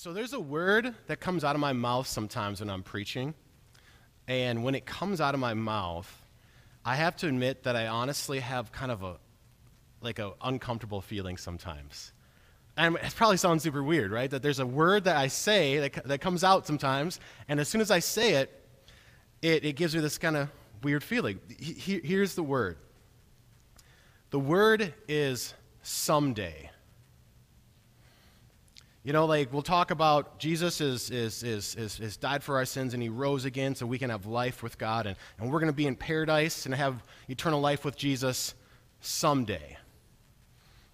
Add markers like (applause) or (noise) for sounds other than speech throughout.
So there's a word that comes out of my mouth sometimes when I'm preaching. And when it comes out of my mouth, I have to admit that I honestly have kind of a like an uncomfortable feeling sometimes. And it probably sounds super weird, right? That there's a word that I say that, that comes out sometimes, and as soon as I say it, it, it gives me this kind of weird feeling. He, here's the word the word is someday. You know, like we'll talk about Jesus is, is, is, is, is died for our sins and he rose again so we can have life with God and, and we're going to be in paradise and have eternal life with Jesus someday.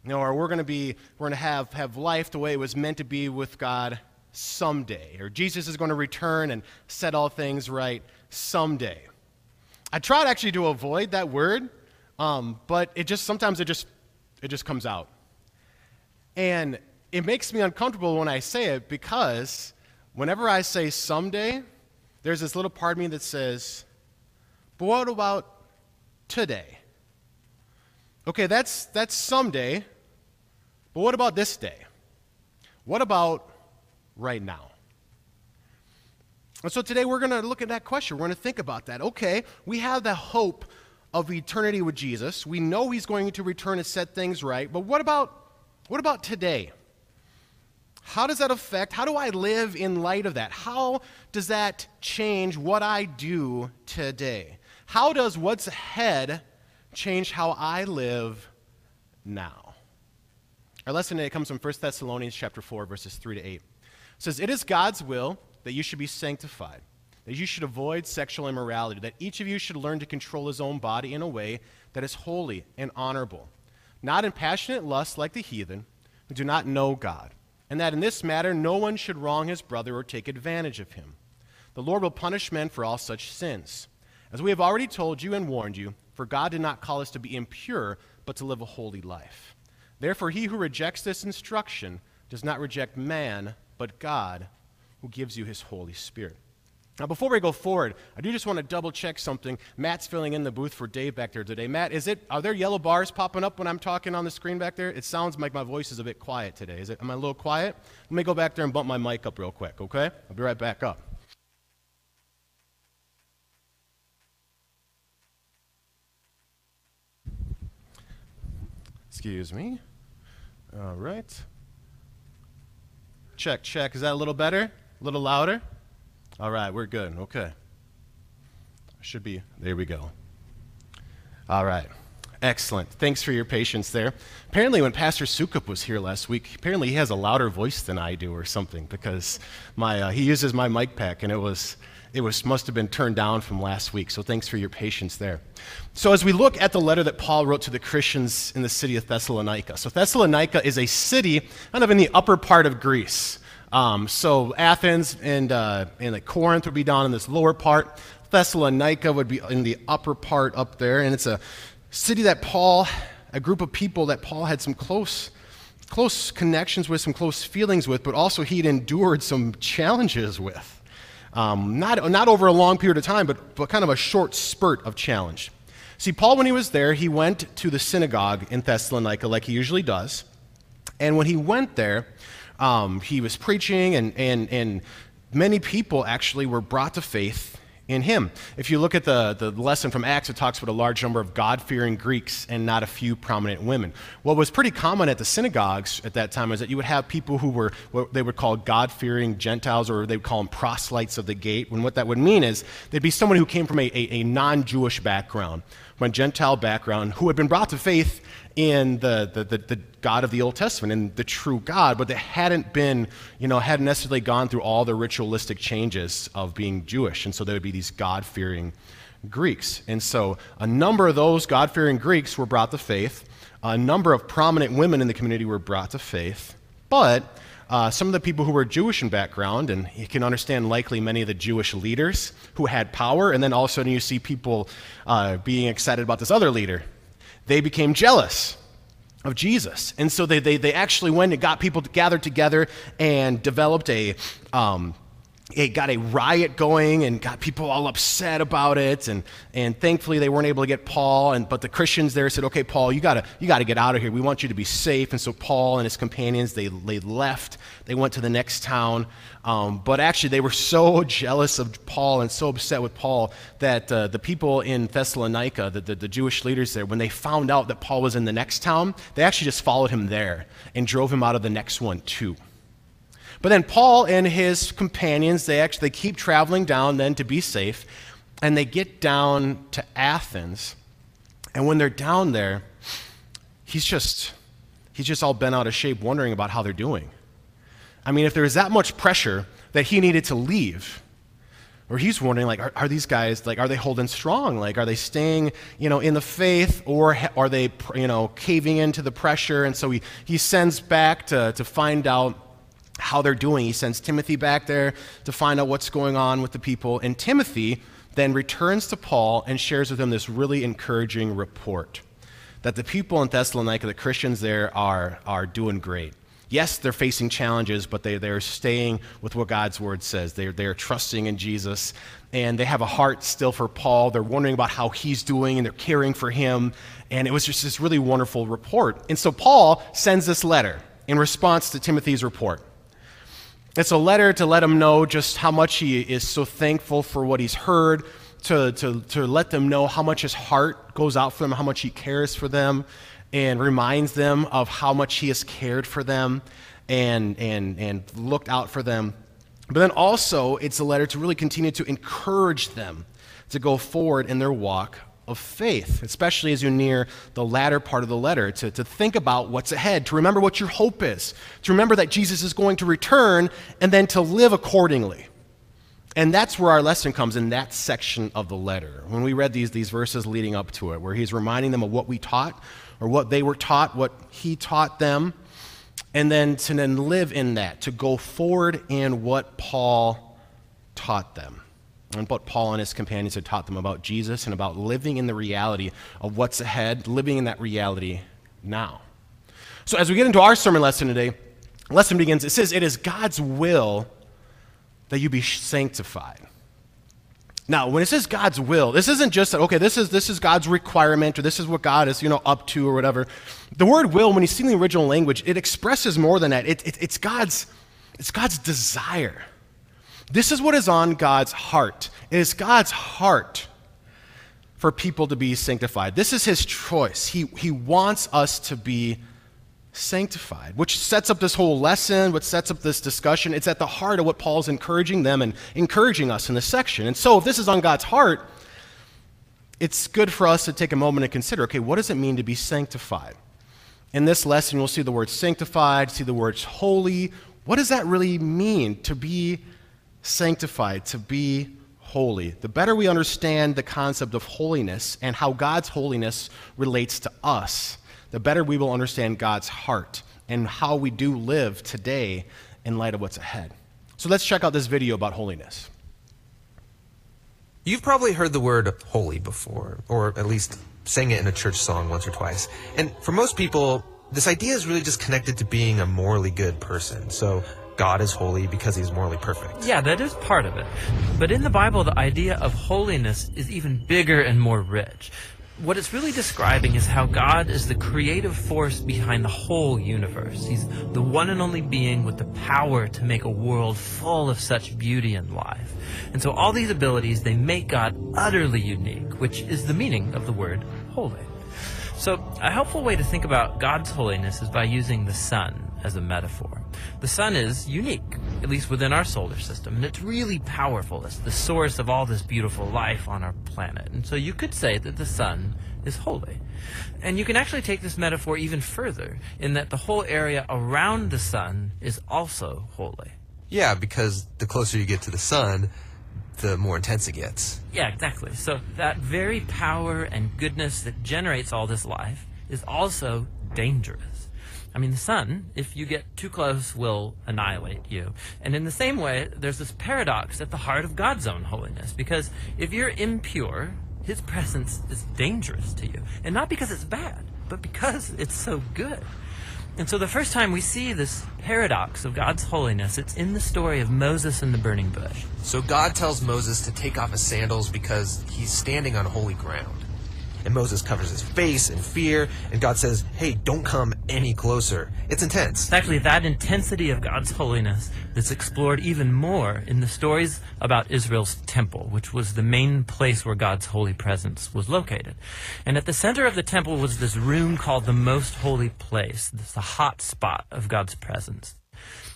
You know, or we're going to be, we're going to have, have life the way it was meant to be with God someday. Or Jesus is going to return and set all things right someday. I tried actually to avoid that word, um, but it just, sometimes it just, it just comes out. And it makes me uncomfortable when I say it because whenever I say someday, there's this little part of me that says, but what about today? Okay, that's, that's someday, but what about this day? What about right now? And so today we're going to look at that question. We're going to think about that. Okay, we have the hope of eternity with Jesus. We know he's going to return and set things right, but what about what about today? How does that affect? How do I live in light of that? How does that change what I do today? How does what's ahead change how I live now? Our lesson today comes from 1 Thessalonians chapter 4 verses 3 to 8. It says, "It is God's will that you should be sanctified, that you should avoid sexual immorality, that each of you should learn to control his own body in a way that is holy and honorable, not in passionate lust like the heathen who do not know God." And that in this matter no one should wrong his brother or take advantage of him. The Lord will punish men for all such sins. As we have already told you and warned you, for God did not call us to be impure, but to live a holy life. Therefore, he who rejects this instruction does not reject man, but God, who gives you his Holy Spirit. Now, before we go forward, I do just want to double check something. Matt's filling in the booth for Dave back there today. Matt, is it are there yellow bars popping up when I'm talking on the screen back there? It sounds like my voice is a bit quiet today. Is it? Am I a little quiet? Let me go back there and bump my mic up real quick, okay? I'll be right back up. Excuse me. All right. Check, check. Is that a little better? A little louder? All right, we're good. Okay. Should be. There we go. All right. Excellent. Thanks for your patience there. Apparently, when Pastor Sukup was here last week, apparently he has a louder voice than I do or something because my, uh, he uses my mic pack and it was, it was, must have been turned down from last week. So thanks for your patience there. So, as we look at the letter that Paul wrote to the Christians in the city of Thessalonica, so Thessalonica is a city kind of in the upper part of Greece. Um, so Athens and, uh, and like Corinth would be down in this lower part. Thessalonica would be in the upper part up there. And it's a city that Paul, a group of people that Paul had some close, close connections with, some close feelings with, but also he'd endured some challenges with. Um, not, not over a long period of time, but, but kind of a short spurt of challenge. See, Paul, when he was there, he went to the synagogue in Thessalonica like he usually does. And when he went there, um, he was preaching, and, and, and many people actually were brought to faith in him. If you look at the, the lesson from Acts, it talks about a large number of God fearing Greeks and not a few prominent women. What was pretty common at the synagogues at that time is that you would have people who were what they would call God fearing Gentiles, or they would call them proselytes of the gate. And what that would mean is they'd be someone who came from a, a, a non Jewish background, from a Gentile background, who had been brought to faith in the, the, the, the, God of the Old Testament and the true God, but they hadn't been, you know, hadn't necessarily gone through all the ritualistic changes of being Jewish. And so there would be these God fearing Greeks. And so a number of those God fearing Greeks were brought to faith. A number of prominent women in the community were brought to faith. But uh, some of the people who were Jewish in background, and you can understand likely many of the Jewish leaders who had power, and then all of a sudden you see people uh, being excited about this other leader they became jealous of Jesus. And so they, they, they actually went and got people gathered together and developed a, um, it got a riot going and got people all upset about it. And, and thankfully they weren't able to get paul. And, but the christians there said okay paul you got to you gotta get out of here. We want you to be safe. And so paul and his companions they, they left. They went to the next town. Um, but actually they were so (laughs) jealous of paul and so upset with paul that uh, the people in thessalonica the, the, the jewish leaders there when they found out that paul was in the next town they actually just followed him there and drove him out of the next one too but then Paul and his companions, they actually they keep traveling down then to be safe, and they get down to Athens. And when they're down there, he's just he's just all bent out of shape wondering about how they're doing. I mean, if there was that much pressure that he needed to leave, or he's wondering like are, are, these guys like are they holding strong like are they staying you know in the faith or are they you know caving into the pressure and so he, he sends back to, to find out how they're doing. He sends Timothy back there to find out what's going on with the people. And Timothy then returns to Paul and shares with him this really encouraging report that the people in Thessalonica, the Christians there, are, are doing great. Yes, they're facing challenges, but they, they're staying with what God's word says. They're, they're trusting in Jesus, and they have a heart still for Paul. They're wondering about how he's doing, and they're caring for him. And it was just this really wonderful report. And so Paul sends this letter in response to Timothy's report. It's a letter to let him know just how much he is so thankful for what he's heard, to, to, to let them know how much his heart goes out for them, how much he cares for them, and reminds them of how much he has cared for them and, and, and looked out for them. But then also, it's a letter to really continue to encourage them to go forward in their walk of faith, especially as you near the latter part of the letter, to, to think about what's ahead, to remember what your hope is, to remember that Jesus is going to return, and then to live accordingly. And that's where our lesson comes in that section of the letter. When we read these, these verses leading up to it, where he's reminding them of what we taught, or what they were taught, what he taught them, and then to then live in that, to go forward in what Paul taught them and what Paul and his companions had taught them about Jesus and about living in the reality of what's ahead, living in that reality now. So, as we get into our sermon lesson today, lesson begins. It says, It is God's will that you be sanctified. Now, when it says God's will, this isn't just that, okay, this is, this is God's requirement or this is what God is, you know, up to or whatever. The word will, when you see in the original language, it expresses more than that. It, it, it's, God's, it's God's desire. This is what is on God's heart. It is God's heart for people to be sanctified. This is his choice. He, he wants us to be sanctified, which sets up this whole lesson, what sets up this discussion. It's at the heart of what Paul's encouraging them and encouraging us in this section. And so, if this is on God's heart, it's good for us to take a moment and consider okay, what does it mean to be sanctified? In this lesson, we'll see the word sanctified, see the words holy. What does that really mean to be sanctified, to be holy. The better we understand the concept of holiness and how God's holiness relates to us, the better we will understand God's heart and how we do live today in light of what's ahead. So let's check out this video about holiness. You've probably heard the word holy before, or at least sang it in a church song once or twice. And for most people, this idea is really just connected to being a morally good person. So God is holy because he's morally perfect. Yeah, that is part of it. But in the Bible, the idea of holiness is even bigger and more rich. What it's really describing is how God is the creative force behind the whole universe. He's the one and only being with the power to make a world full of such beauty and life. And so all these abilities, they make God utterly unique, which is the meaning of the word holy. So a helpful way to think about God's holiness is by using the sun as a metaphor. The sun is unique, at least within our solar system, and it's really powerful. It's the source of all this beautiful life on our planet. And so you could say that the sun is holy. And you can actually take this metaphor even further, in that the whole area around the sun is also holy. Yeah, because the closer you get to the sun, the more intense it gets. Yeah, exactly. So that very power and goodness that generates all this life is also dangerous. I mean, the sun, if you get too close, will annihilate you. And in the same way, there's this paradox at the heart of God's own holiness, because if you're impure, his presence is dangerous to you. And not because it's bad, but because it's so good. And so the first time we see this paradox of God's holiness, it's in the story of Moses and the burning bush. So God tells Moses to take off his sandals because he's standing on holy ground. And Moses covers his face in fear, and God says, Hey, don't come any closer. It's intense. It's actually that intensity of God's holiness that's explored even more in the stories about Israel's temple, which was the main place where God's holy presence was located. And at the center of the temple was this room called the most holy place, this the hot spot of God's presence.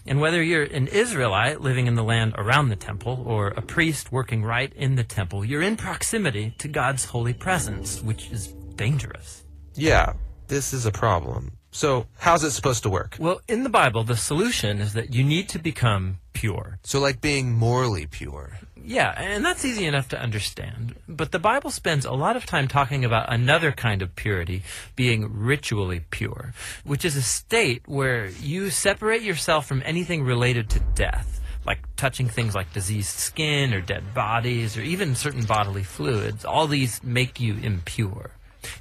And whether you're an Israelite living in the land around the temple or a priest working right in the temple, you're in proximity to God's holy presence, which is dangerous. Yeah, this is a problem. So, how's it supposed to work? Well, in the Bible, the solution is that you need to become pure. So, like being morally pure. Yeah, and that's easy enough to understand. But the Bible spends a lot of time talking about another kind of purity, being ritually pure, which is a state where you separate yourself from anything related to death, like touching things like diseased skin or dead bodies or even certain bodily fluids. All these make you impure.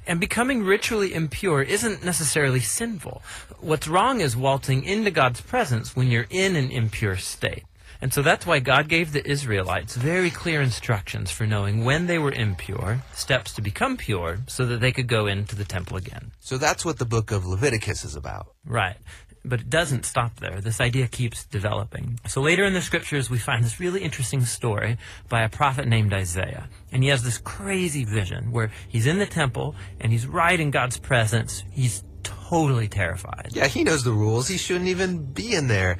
And becoming ritually impure isn't necessarily sinful. What's wrong is waltzing into God's presence when you're in an impure state. And so that's why God gave the Israelites very clear instructions for knowing when they were impure, steps to become pure, so that they could go into the temple again. So that's what the book of Leviticus is about. Right. But it doesn't stop there. This idea keeps developing. So later in the scriptures, we find this really interesting story by a prophet named Isaiah. And he has this crazy vision where he's in the temple and he's right in God's presence. He's totally terrified. Yeah, he knows the rules. He shouldn't even be in there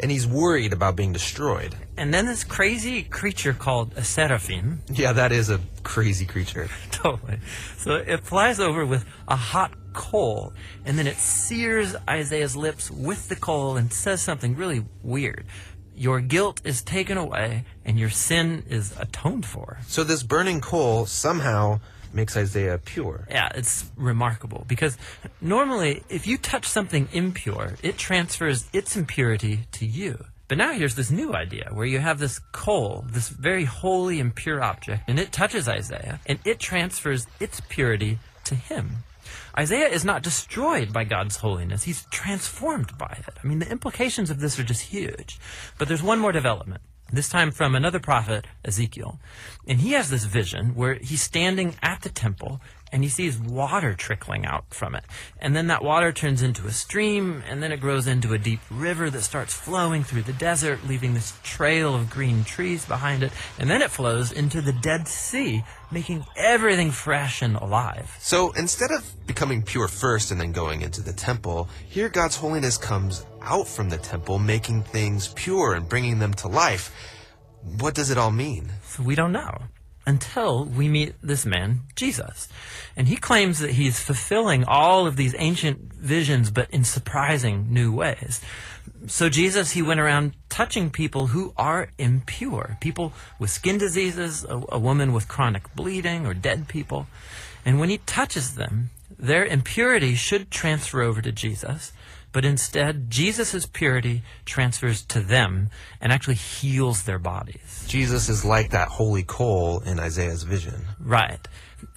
and he's worried about being destroyed. And then this crazy creature called a seraphim. Yeah, that is a crazy creature. (laughs) totally. So it flies over with a hot coal, and then it sears Isaiah's lips with the coal and says something really weird. Your guilt is taken away, and your sin is atoned for. So this burning coal somehow makes Isaiah pure. Yeah, it's remarkable because normally if you touch something impure, it transfers its impurity to you. But now here's this new idea where you have this coal, this very holy and pure object, and it touches Isaiah, and it transfers its purity to him. Isaiah is not destroyed by God's holiness, he's transformed by it. I mean, the implications of this are just huge. But there's one more development this time from another prophet, Ezekiel. And he has this vision where he's standing at the temple and he sees water trickling out from it. And then that water turns into a stream, and then it grows into a deep river that starts flowing through the desert, leaving this trail of green trees behind it. And then it flows into the Dead Sea, making everything fresh and alive. So instead of becoming pure first and then going into the temple, here God's holiness comes out from the temple, making things pure and bringing them to life. What does it all mean? We don't know until we meet this man, Jesus. And he claims that he's fulfilling all of these ancient visions, but in surprising new ways. So Jesus, he went around touching people who are impure, people with skin diseases, a, a woman with chronic bleeding, or dead people. And when he touches them, their impurity should transfer over to Jesus but instead, Jesus' purity transfers to them and actually heals their bodies. Jesus is like that holy coal in Isaiah's vision. Right.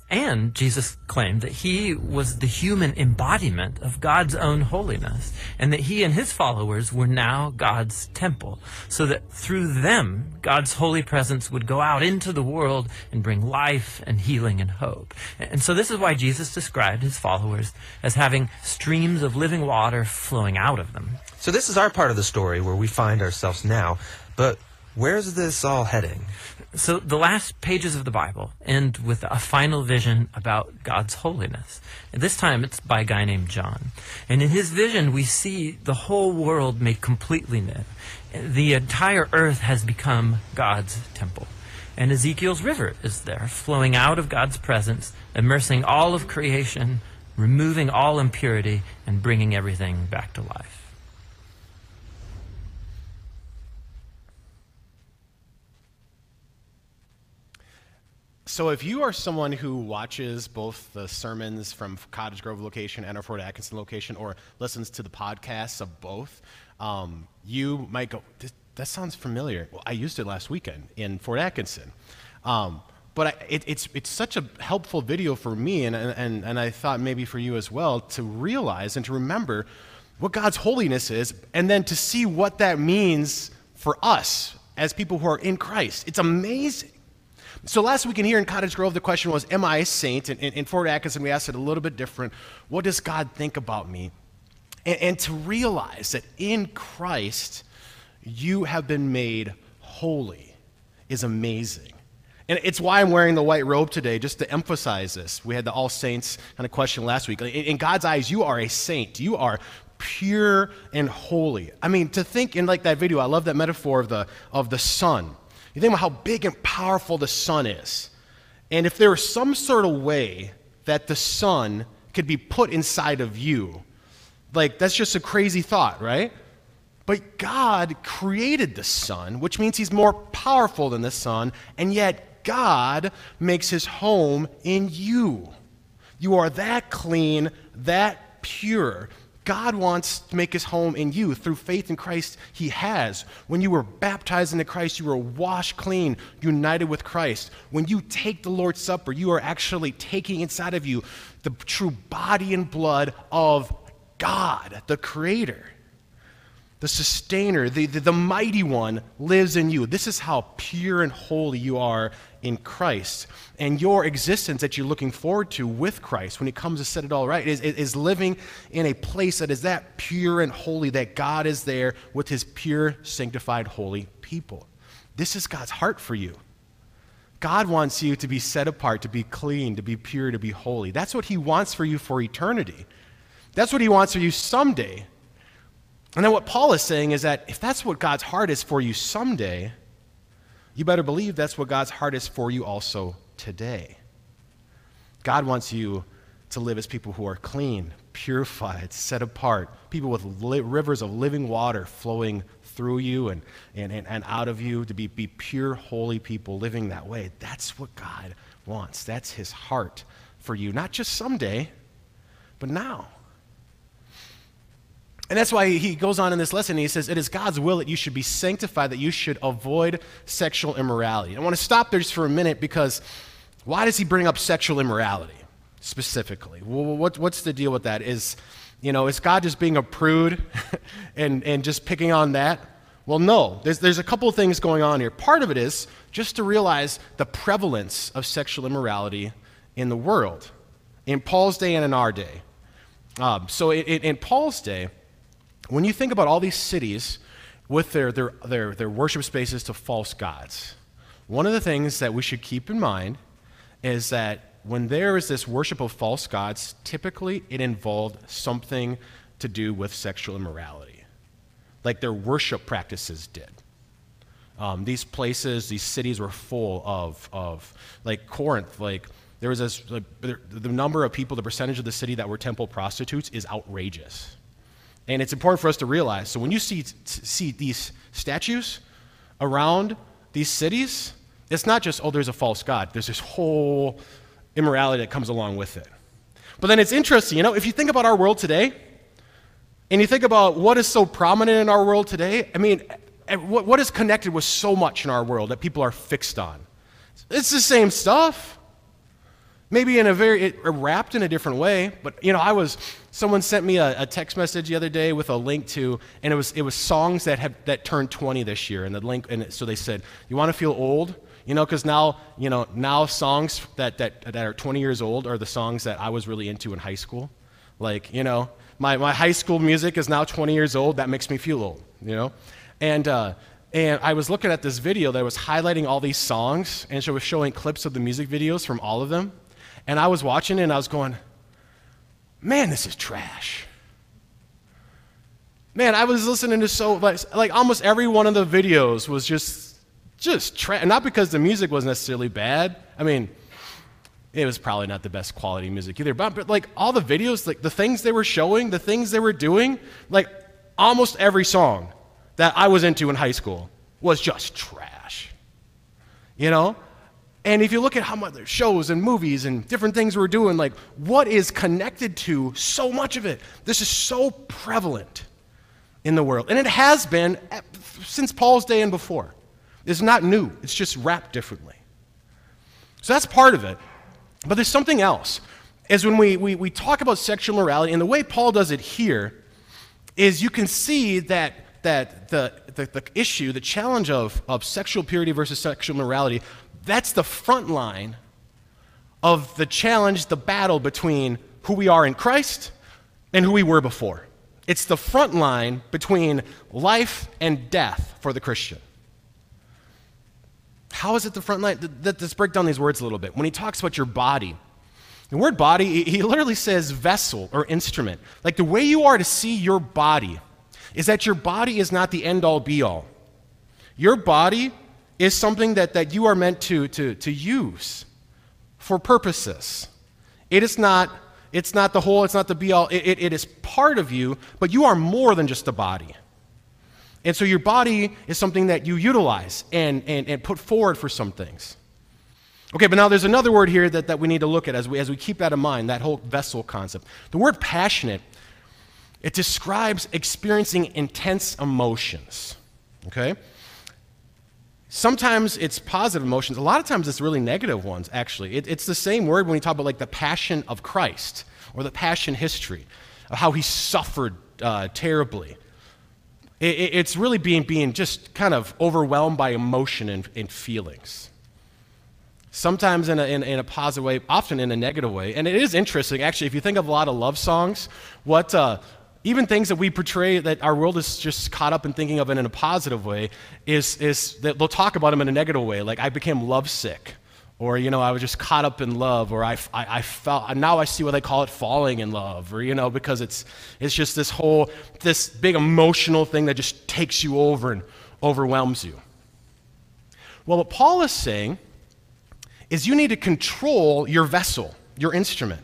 And Jesus claimed that he was the human embodiment of God's own holiness, and that he and his followers were now God's temple, so that through them, God's holy presence would go out into the world and bring life and healing and hope. And so this is why Jesus described his followers as having streams of living water flowing out of them. So this is our part of the story where we find ourselves now, but where's this all heading? So the last pages of the Bible end with a final vision about God's holiness. And this time it's by a guy named John. And in his vision, we see the whole world made completely new. The entire earth has become God's temple. And Ezekiel's river is there, flowing out of God's presence, immersing all of creation, removing all impurity, and bringing everything back to life. So, if you are someone who watches both the sermons from Cottage Grove location and our Fort Atkinson location, or listens to the podcasts of both, um, you might go, "That sounds familiar." Well, I used it last weekend in Fort Atkinson, um, but I, it, it's it's such a helpful video for me, and, and and I thought maybe for you as well to realize and to remember what God's holiness is, and then to see what that means for us as people who are in Christ. It's amazing. So last week in here in Cottage Grove, the question was, Am I a saint? And in, Fort Atkinson, we asked it a little bit different. What does God think about me? And, and to realize that in Christ, you have been made holy is amazing. And it's why I'm wearing the white robe today, just to emphasize this. We had the All Saints kind of question last week. In God's eyes, you are a saint. You are pure and holy. I mean, to think in like that video, I love that metaphor of the, of the sun. You think about how big and powerful the sun is. And if there was some sort of way that the sun could be put inside of you, like that's just a crazy thought, right? But God created the sun, which means he's more powerful than the sun, and yet God makes his home in you. You are that clean, that pure, God wants to make his home in you through faith in Christ. He has. When you were baptized into Christ, you were washed clean, united with Christ. When you take the Lord's Supper, you are actually taking inside of you the true body and blood of God, the Creator the sustainer, the, the, the, mighty one lives in you. This is how pure and holy you are in Christ. And your existence that you're looking forward to with Christ when He comes to set it all right is, is living in a place that is that pure and holy, that God is there with His pure, sanctified, holy people. This is God's heart for you. God wants you to be set apart, to be clean, to be pure, to be holy. That's what He wants for you for eternity. That's what He wants for you someday. And then what Paul is saying is that if that's what God's heart is for you someday, you better believe that's what God's heart is for you also today. God wants you to live as people who are clean, purified, set apart, people with li- rivers of living water flowing through you and, and, and, and out of you, to be, be pure, holy people living that way. That's what God wants. That's his heart for you, not just someday, but now. And that's why he goes on in this lesson. He says, It is God's will that you should be sanctified, that you should avoid sexual immorality. I want to stop there just for a minute because why does he bring up sexual immorality specifically? Well, what, what's the deal with that? Is, you know, is God just being a prude (laughs) and, and just picking on that? Well, no. There's, there's a couple of things going on here. Part of it is just to realize the prevalence of sexual immorality in the world, in Paul's day and in our day. Um, so, in, in Paul's day, when you think about all these cities with their, their, their, their worship spaces to false gods, one of the things that we should keep in mind is that when there is this worship of false gods, typically it involved something to do with sexual immorality, like their worship practices did. Um, these places, these cities were full of, of like Corinth, like there was this, like, the number of people, the percentage of the city that were temple prostitutes is outrageous. And it's important for us to realize. So when you see, see these statues around these cities, it's not just, oh, there's a false God. There's this whole immorality that comes along with it. But then it's interesting, you know, if you think about our world today, and you think about what is so prominent in our world today, I mean, what is connected with so much in our world that people are fixed on? It's the same stuff. Maybe in a very, it, wrapped in a different way, but you know, I was, someone sent me a, a, text message the other day with a link to, and it was, it was songs that have, that turned 20 this year, and the link, and so they said, you want to feel old? You know, because now, you know, now songs that, that, that are 20 years old are the songs that I was really into in high school. Like, you know, my, my high school music is now 20 years old. That makes me feel old, you know? And, uh, and I was looking at this video that was highlighting all these songs, and so it was showing clips of the music videos from all of them. And I was watching it and I was going, man, this is trash. Man, I was listening to so, like, like almost every one of the videos was just, just trash. Not because the music was necessarily bad. I mean, it was probably not the best quality music either. But, but like all the videos, like the things they were showing, the things they were doing, like almost every song that I was into in high school was just trash. You know? And if you look at how much shows and movies and different things we're doing, like what is connected to so much of it, this is so prevalent in the world. And it has been eh, since Paul's day and before. It's not new, it's just wrapped differently. So that's part of it. But there's something else. Is when we, we, we talk about sexual morality, and the way Paul does it here is you can see that, that the, the, the issue, the challenge of, of sexual purity versus sexual morality, that's the front line of the challenge, the battle between who we are in Christ and who we were before. It's the front line between life and death for the Christian. How is it the front line? Let's break down these words a little bit. When he talks about your body, the word body, he literally says vessel or instrument. Like the way you are to see your body is that your body is not the end all be all. Your body is something that, that you are meant to, to, to use for purposes. It is not, it's not the whole, it's not the be all. It, it, it is part of you, but you are more than just a body. And so your body is something that you utilize and, and, and put forward for some things. Okay, but now there's another word here that, that we need to look at as we, as we keep that in mind, that whole vessel concept. The word passionate, it describes experiencing intense emotions. Okay? Sometimes it's positive emotions. A lot of times it's really negative ones, actually. It, it's the same word when we talk about like the passion of Christ or the passion history, of how he suffered uh, terribly. It, it, it's really being, being just kind of overwhelmed by emotion and, and feelings. Sometimes in a, in, in, a positive way, often in a negative way. And it is interesting, actually, if you think of a lot of love songs, what, uh, even things that we portray that our world is just caught up in thinking of it in a positive way is, is that they'll talk about them in a negative way like i became lovesick or you know i was just caught up in love or i, I, I felt now i see what they call it falling in love or you know because it's, it's just this whole this big emotional thing that just takes you over and overwhelms you. Well what paul is saying is you need to control your vessel your instrument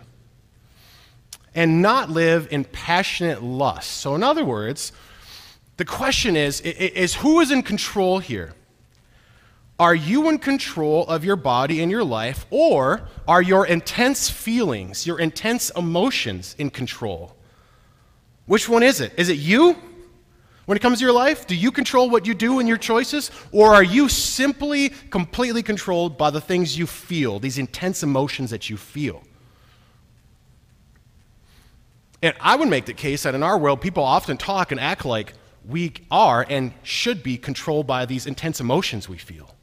and not live in passionate lust. So, in other words, the question is, is who is in control here? Are you in control of your body and your life, or are your intense feelings, your intense emotions in control? Which one is it? Is it you? When it comes to your life, do you control what you do and your choices? Or are you simply completely controlled by the things you feel, these intense emotions that you feel? And I would make the case that in our world, people often talk and act like we are and should be controlled by these intense emotions we feel.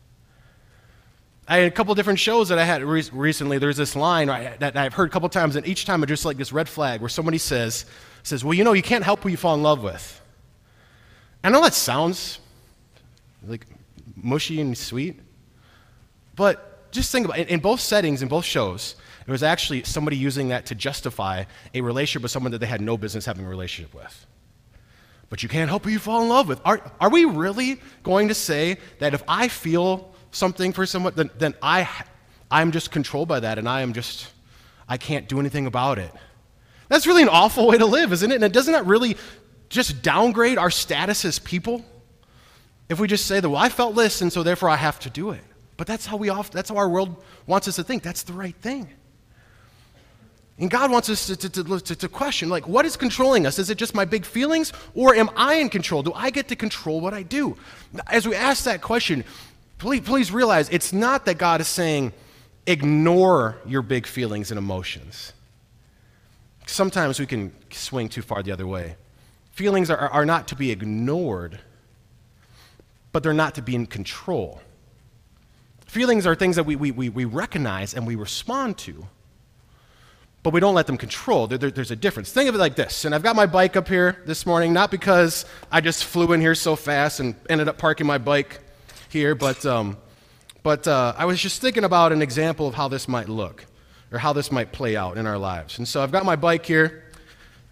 I had a couple different shows that I had re- recently. There's this line that I've heard a couple times, and each time it's just like this red flag where somebody says, says, Well, you know, you can't help who you fall in love with. I know that sounds like mushy and sweet, but just think about it. In both settings, in both shows, it was actually somebody using that to justify a relationship with someone that they had no business having a relationship with. But you can't help who you fall in love with. Are, are we really going to say that if I feel something for someone, then, then I, I'm just controlled by that and I am just, I can't do anything about it? That's really an awful way to live, isn't it? And doesn't that really just downgrade our status as people? If we just say that, well, I felt this, and so therefore I have to do it. But that's how we off, that's how our world wants us to think. That's the right thing. And God wants us to, to, to, to, question, like, what is controlling us? Is it just my big feelings, or am I in control? Do I get to control what I do? As we ask that question, please, please realize it's not that God is saying, ignore your big feelings and emotions. Sometimes we can swing too far the other way. Feelings are, are not to be ignored, but they're not to be in control. Feelings are things that we, we, we, we recognize and we respond to but we don't let them control. There, there, there's a difference. Think of it like this. And I've got my bike up here this morning, not because I just flew in here so fast and ended up parking my bike here, but, um, but uh, I was just thinking about an example of how this might look or how this might play out in our lives. And so I've got my bike here.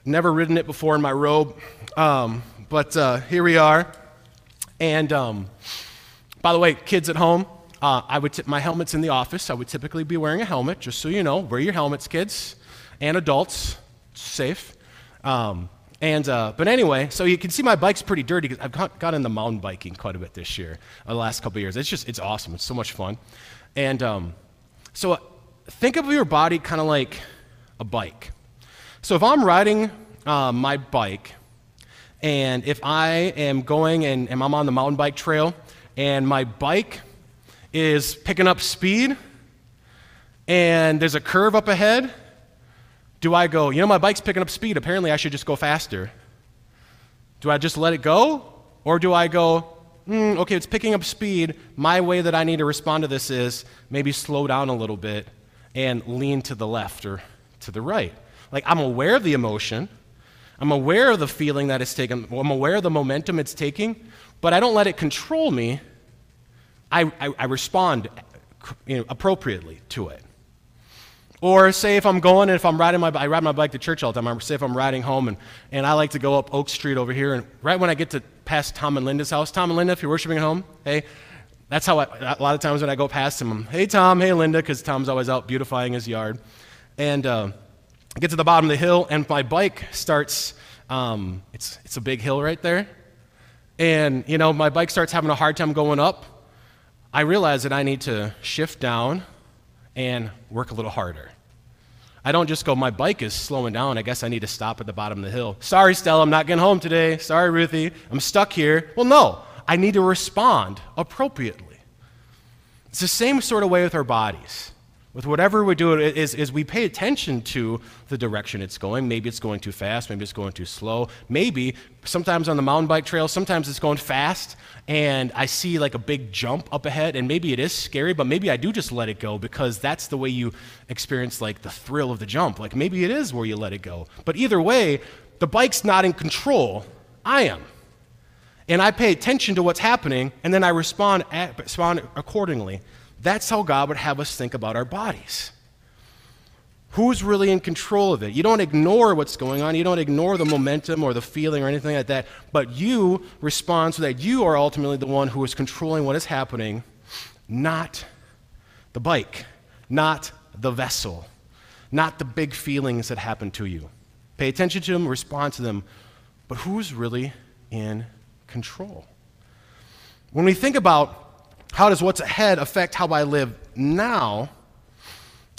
Never ridden it before in my robe, um, but uh, here we are. And um, by the way, kids at home, uh, I would t- my helmet's in the office. I would typically be wearing a helmet, just so you know. Wear your helmets, kids and adults, safe. Um, and, uh, but anyway, so you can see my bike's pretty dirty because I've got, got into mountain biking quite a bit this year, uh, the last couple years. It's just, it's awesome. It's so much fun. And um, so uh, think of your body kind of like a bike. So if I'm riding uh, my bike, and if I am going and, and I'm on the mountain bike trail, and my bike is picking up speed, and there's a curve up ahead, do I go, you know, my bike's picking up speed. Apparently, I should just go faster? Do I just let it go? Or do I go, mm, okay, it's picking up speed. My way that I need to respond to this is maybe slow down a little bit and lean to the left or to the right. Like, I'm aware of the emotion, I'm aware of the feeling that it's taking, I'm aware of the momentum it's taking, but I don't let it control me. I, I, I respond you know, appropriately to it. Or say if I'm going and if I'm riding my I ride my bike to church all the time. I say if I'm riding home and, and I like to go up Oak Street over here and right when I get to past Tom and Linda's house, Tom and Linda, if you're worshiping at home, hey, that's how I, a lot of times when I go past them, I'm, hey Tom, hey Linda, because Tom's always out beautifying his yard. And uh, I get to the bottom of the hill and my bike starts, um, it's, it's a big hill right there. And, you know, my bike starts having a hard time going up. I realize that I need to shift down and work a little harder. I don't just go, my bike is slowing down. I guess I need to stop at the bottom of the hill. Sorry, Stella, I'm not getting home today. Sorry, Ruthie, I'm stuck here. Well, no, I need to respond appropriately. It's the same sort of way with our bodies. With whatever we do, is, is we pay attention to the direction it's going. Maybe it's going too fast, maybe it's going too slow. Maybe sometimes on the mountain bike trail, sometimes it's going fast, and I see like a big jump up ahead, and maybe it is scary, but maybe I do just let it go because that's the way you experience like the thrill of the jump. Like maybe it is where you let it go. But either way, the bike's not in control. I am. And I pay attention to what's happening, and then I respond, respond accordingly. That's how God would have us think about our bodies. Who's really in control of it? You don't ignore what's going on. You don't ignore the momentum or the feeling or anything like that. But you respond so that you are ultimately the one who is controlling what is happening, not the bike, not the vessel, not the big feelings that happen to you. Pay attention to them, respond to them. But who's really in control? When we think about how does what's ahead affect how I live now?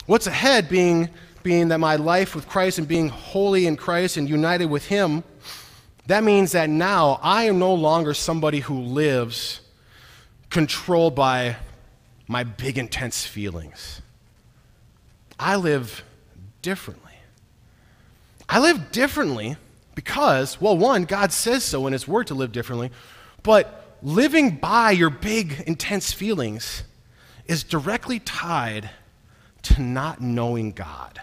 What's ahead being, being that my life with Christ and being holy in Christ and united with Him, that means that now I am no longer somebody who lives controlled by my big, intense feelings. I live differently. I live differently because, well, one, God says so in His Word to live differently, but living by your big, intense feelings is directly tied to not knowing God.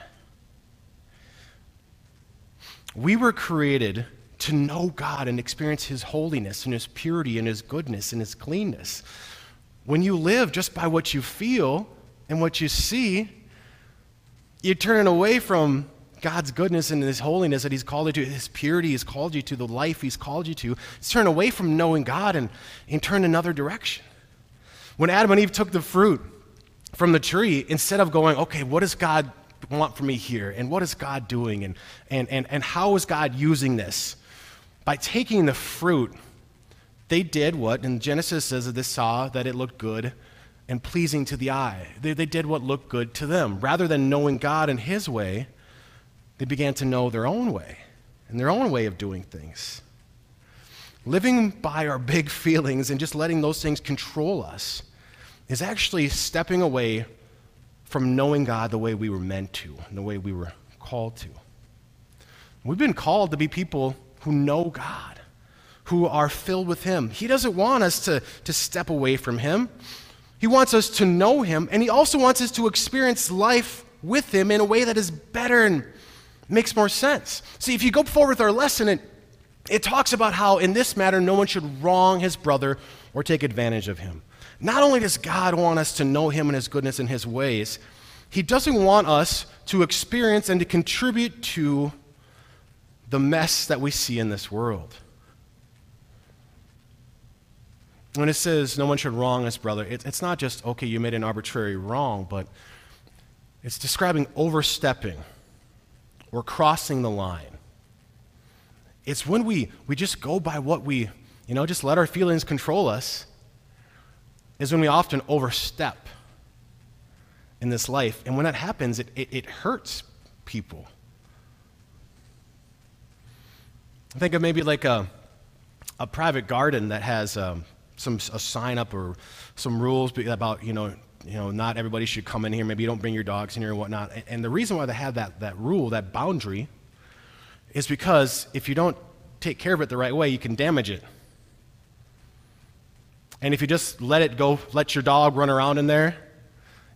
We were created to know God and experience His holiness and His purity and His goodness and His cleanness. When you live just by what you feel and what you see, you're turning away from God's goodness and His holiness that He's called you to, His purity He's called you to, the life He's called you to, it's turn away from knowing God and, and turn another direction. When Adam and Eve took the fruit from the tree, instead of going, okay, what does God want for me here? And what is God doing? And, and, and, and how is God using this? By taking the fruit, they did what, and Genesis says that they saw that it looked good and pleasing to the eye. They, they did what looked good to them. Rather than knowing God and His way, they began to know their own way and their own way of doing things. Living by our big (laughs) feelings and just letting those things control us is actually stepping away from knowing God the way we were meant to and the way we were called to. We've been called to be people who know God, who are filled with Him. He doesn't want us to, to step away from Him. He wants us to know Him, and He also wants us to experience life with Him in a way that is better and makes more sense. See, if you go forward with our lesson, it, it talks about how in this matter no one should wrong his brother or take advantage of him. Not only does God want us to know him and his goodness and his ways, he doesn't want us to experience and to contribute to the mess that we see in this world. When it says no one should wrong his brother, it, it's not just, okay, you made an arbitrary wrong, but it's describing overstepping or crossing the line. It's when we, we just go by what we, you know, just let our feelings control us, is when we often overstep in this life. And when that happens, it, it, it hurts people. Think of maybe like a, a private garden that has um, some a sign up or some rules about you know you know, not everybody should come in here. Maybe you don't bring your dogs in here and whatnot. And the reason why they have that, that rule, that boundary, is because if you don't take care of it the right way, you can damage it. And if you just let it go, let your dog run around in there,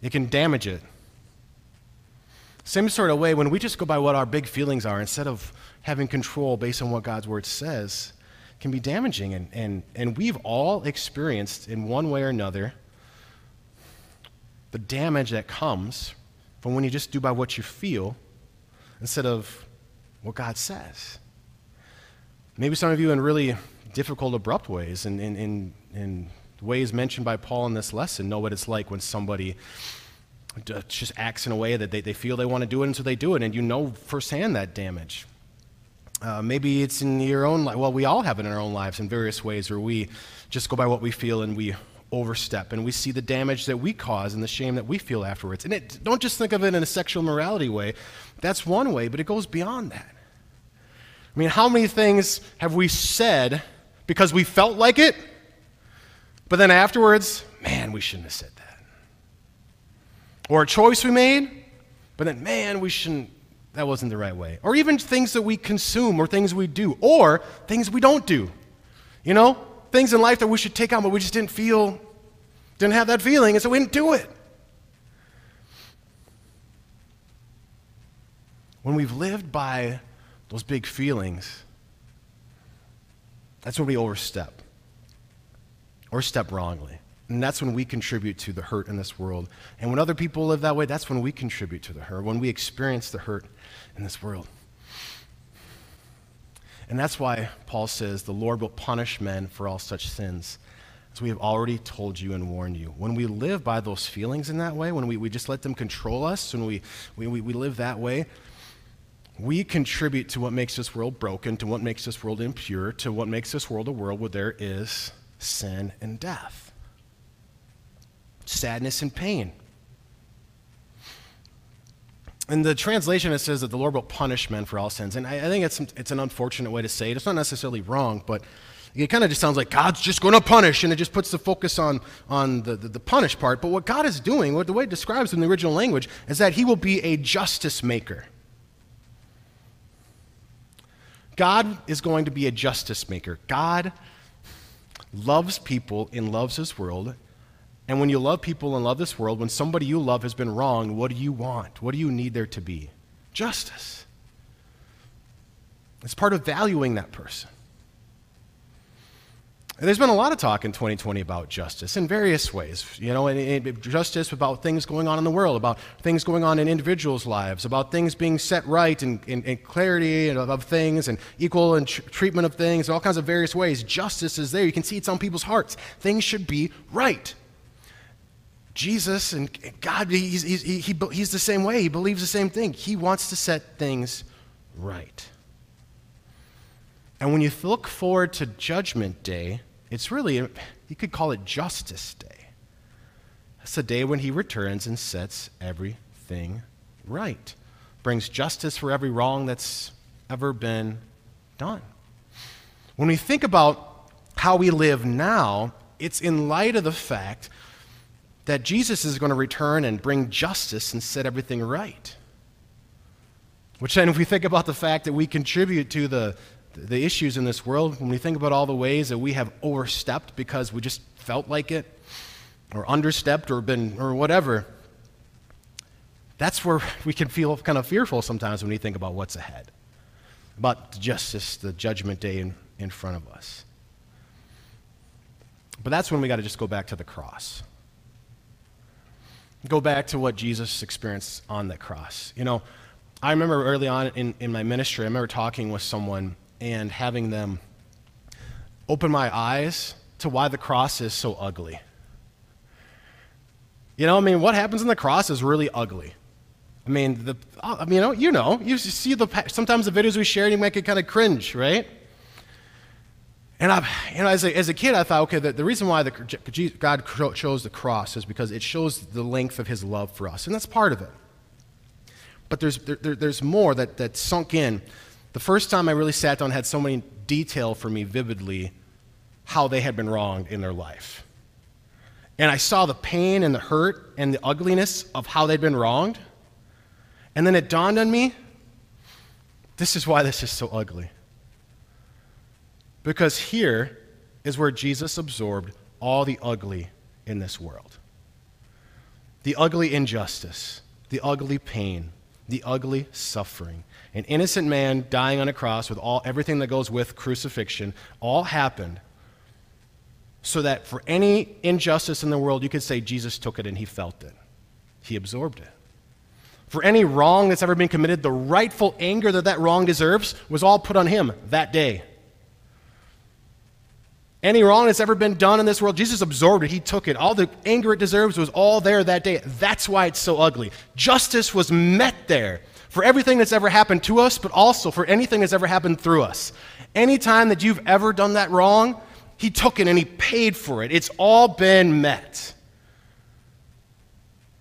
it can damage it. Same sort of way, when we just go by what our big feelings are instead of having control based on what God's word says, can be damaging. And, and, and we've all experienced, in one way or another, the damage that comes from when you just do by what you feel instead of what God says. Maybe some of you in really difficult, abrupt ways, and in, in, in ways mentioned by Paul in this lesson, know what it's like when somebody just acts in a way that they, they feel they want to do it, and so they do it, and you know firsthand that damage. Uh, maybe it's in your own life. Well, we all have it in our own lives in various ways where we just go by what we feel and we overstep and we see the damage that we cause and the shame that we feel afterwards. And it, don't just think of it in a sexual morality way. That's one way, but it goes beyond that. I mean, how many things have we said because we felt like it, but then afterwards, man, we shouldn't have said that? Or a choice we made, but then, man, we shouldn't, that wasn't the right way. Or even things that we consume or things we do, or things we don't do. You know, things in life that we should take on, but we just didn't feel, didn't have that feeling, and so we didn't do it. When we've lived by those big feelings, that's when we overstep or step wrongly. And that's when we contribute to the hurt in this world. And when other people live that way, that's when we contribute to the hurt, when we experience the hurt in this world. And that's why Paul says the Lord will punish men for all such sins, as we have already told you and warned you. When we live by those feelings in that way, when we, we just let them control us, when we, we, we live that way, we contribute to what makes this world broken, to what makes this world impure, to what makes this world a world where there is sin and death, sadness and pain. In the translation, it says that the Lord will punish men for all sins. And I, I think it's, it's an unfortunate way to say it. It's not necessarily wrong, but it kind of just sounds like God's just going to punish, and it just puts the focus on, on the, the, the punish part. But what God is doing, what the way it describes in the original language, is that He will be a justice maker. God is going to be a justice maker. God loves people and loves His world, and when you love people and love this world, when somebody you love has been wrong, what do you want? What do you need there to be? Justice. It's part of valuing that person. And there's been a lot of talk in 2020 about justice in various ways. You know, and, and justice about things going on in the world, about things going on in individuals' lives, about things being set right and, and, and clarity of, of, things and equal and tr- treatment of things, all kinds of various ways. Justice is there. You can see it's on people's hearts. Things should be right. Jesus and God, he's, he's, he, he's the same way. He believes the same thing. He wants to set things right. And when you look forward to Judgment Day, it's really, you could call it Justice Day. It's the day when he returns and sets everything right, brings justice for every wrong that's ever been done. When we think about how we live now, it's in light of the fact that Jesus is going to return and bring justice and set everything right. Which then, if we think about the fact that we contribute to the, the issues in this world, when we think about all the ways that we have overstepped because we just felt like it, or understepped, or been, or whatever, that's where (laughs) we can feel kind of fearful sometimes when we think about what's ahead, about justice, the judgment day in, in front of us. But that's when we got to just go back to the cross go back to what Jesus experienced on the cross. You know, I remember early on in, in my ministry, I remember talking with someone and having them open my eyes to why the cross is so ugly. You know, I mean, what happens in the cross is really ugly. I mean, the, I mean, you know, you know, you see the sometimes the videos we share, you make it kind of cringe, right? And I, you know, as a, as a kid, I thought, okay, the, the reason why the, God chose the cross is because it shows the length of his love for us. And that's part of it. But there's, there, there's more that, that sunk in. The first time I really sat down had so many detail for me vividly how they had been wronged in their life. And I saw the pain and the hurt and the ugliness of how they'd been wronged. And then it dawned on me this is why this is so ugly. Because here is where Jesus absorbed all the ugly in this world the ugly injustice, the ugly pain, the ugly suffering. An innocent man dying on a cross with all, everything that goes with crucifixion all happened so that for any injustice in the world, you could say Jesus took it and he felt it. He absorbed it. For any wrong that's ever been committed, the rightful anger that that wrong deserves was all put on him that day. Any wrong that's ever been done in this world, Jesus absorbed it. He took it. All the anger it deserves was all there that day. That's why it's so ugly. Justice was met there for everything that's ever happened to us, but also for anything that's ever happened through us. Anytime that you've ever done that wrong, He took it and He paid for it. It's all been met.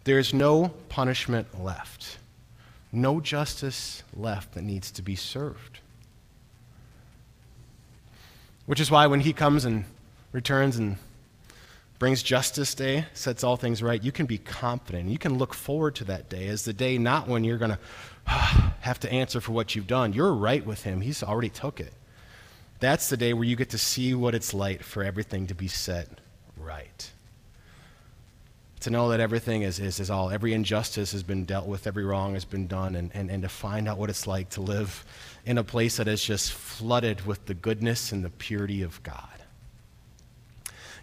There's no punishment left, no justice left that needs to be served. Which is why when he comes and returns and brings justice day, sets all things right, you can be confident. You can look forward to that day as the day not when you're going (sighs) to have to answer for what you've done. You're right with him. He's already took it. That's the day where you get to see what it's like for everything to be set right. To know that everything is, is, is all, every injustice has been dealt with, every wrong has been done, and, and, and to find out what it's like to live in a place that is just flooded with the goodness and the purity of God.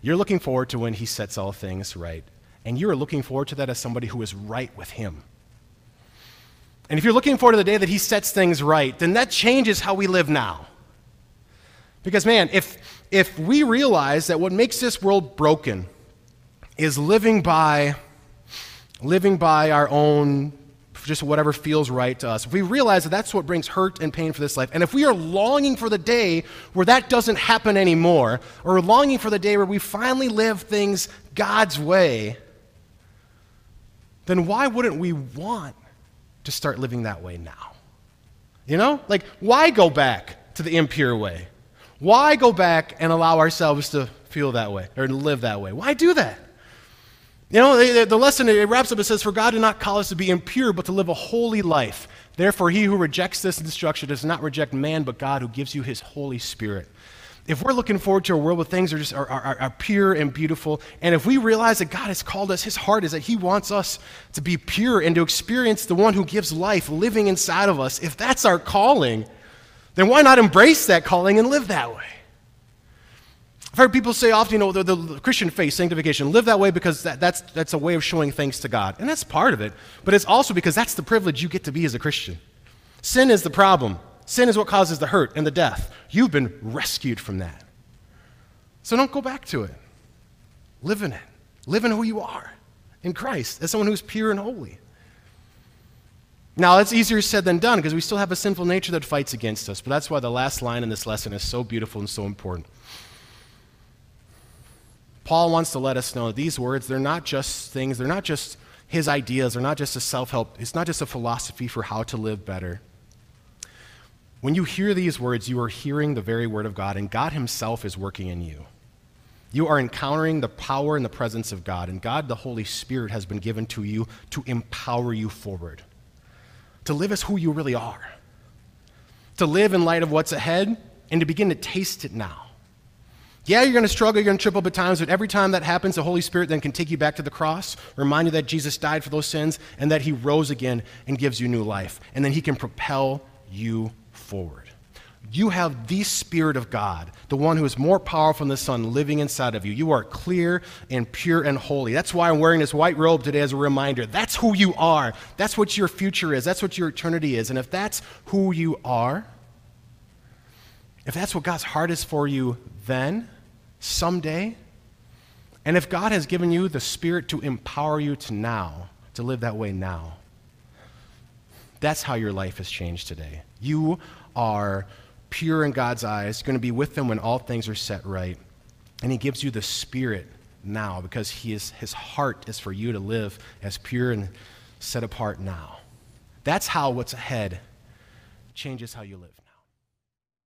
You're looking forward to when He sets all things right. And you are looking forward to that as somebody who is right with Him. And if you're looking forward to the day that He sets things right, then that changes how we live now. Because, man, if, if we realize that what makes this world broken is living by, living by our own just whatever feels right to us, if we realize that that's what brings hurt and pain for this life, and if we are longing for the day where that doesn't happen anymore, or longing for the day where we finally live things God's way, then why wouldn't we want to start living that way now? You know? Like, why go back to the impure way? Why go back and allow ourselves to feel that way or live that way? Why do that? You know, the, lesson, it wraps up, it says, For God did not call us to be impure, but to live a holy life. Therefore, he who rejects this instruction does not reject man, but God who gives you his Holy Spirit. If we're looking forward to a world where things are just are, are, are pure and beautiful, and if we realize that God has called us, his heart is that he wants us to be pure and to experience the one who gives life living inside of us, if that's our calling, then why not embrace that calling and live that way? I've heard people say often, you know, the, the, Christian faith, sanctification, live that way because that, that's, that's a way of showing thanks to God. And that's part of it. But it's also because that's the privilege you get to be as a Christian. Sin is the problem. Sin is what causes the hurt and the death. You've been rescued from that. So don't go back to it. Live in it. Live in who you are in Christ as someone who's pure and holy. Now, that's easier said than done because we still have a sinful nature that fights against us. But that's why the last line in this lesson is so beautiful and so important. Paul wants to let us know these words, they're not just things, they're not just his ideas, they're not just a self help, it's not just a philosophy for how to live better. When you hear these words, you are hearing the very word of God, and God Himself is working in you. You are encountering the power and the presence of God, and God, the Holy Spirit, has been given to you to empower you forward, to live as who you really are, to live in light of what's ahead, and to begin to taste it now. Yeah, you're going to struggle, you're going to trip up at times, but every time that happens, the Holy Spirit then can take you back to the cross, remind you that Jesus died for those sins, and that He rose again and gives you new life. And then He can propel you forward. You have the Spirit of God, the one who is more powerful than the Son, living inside of you. You are clear and pure and holy. That's why I'm wearing this white robe today as a reminder. That's who you are. That's what your future is. That's what your eternity is. And if that's who you are, if that's what God's heart is for you, then someday. And if God has given you the Spirit to empower you to now, to live that way now, that's how your life has changed today. You are pure in God's eyes, going to be with Him when all things are set right. And He gives you the Spirit now because he is, His heart is for you to live as pure and set apart now. That's how what's ahead changes how you live.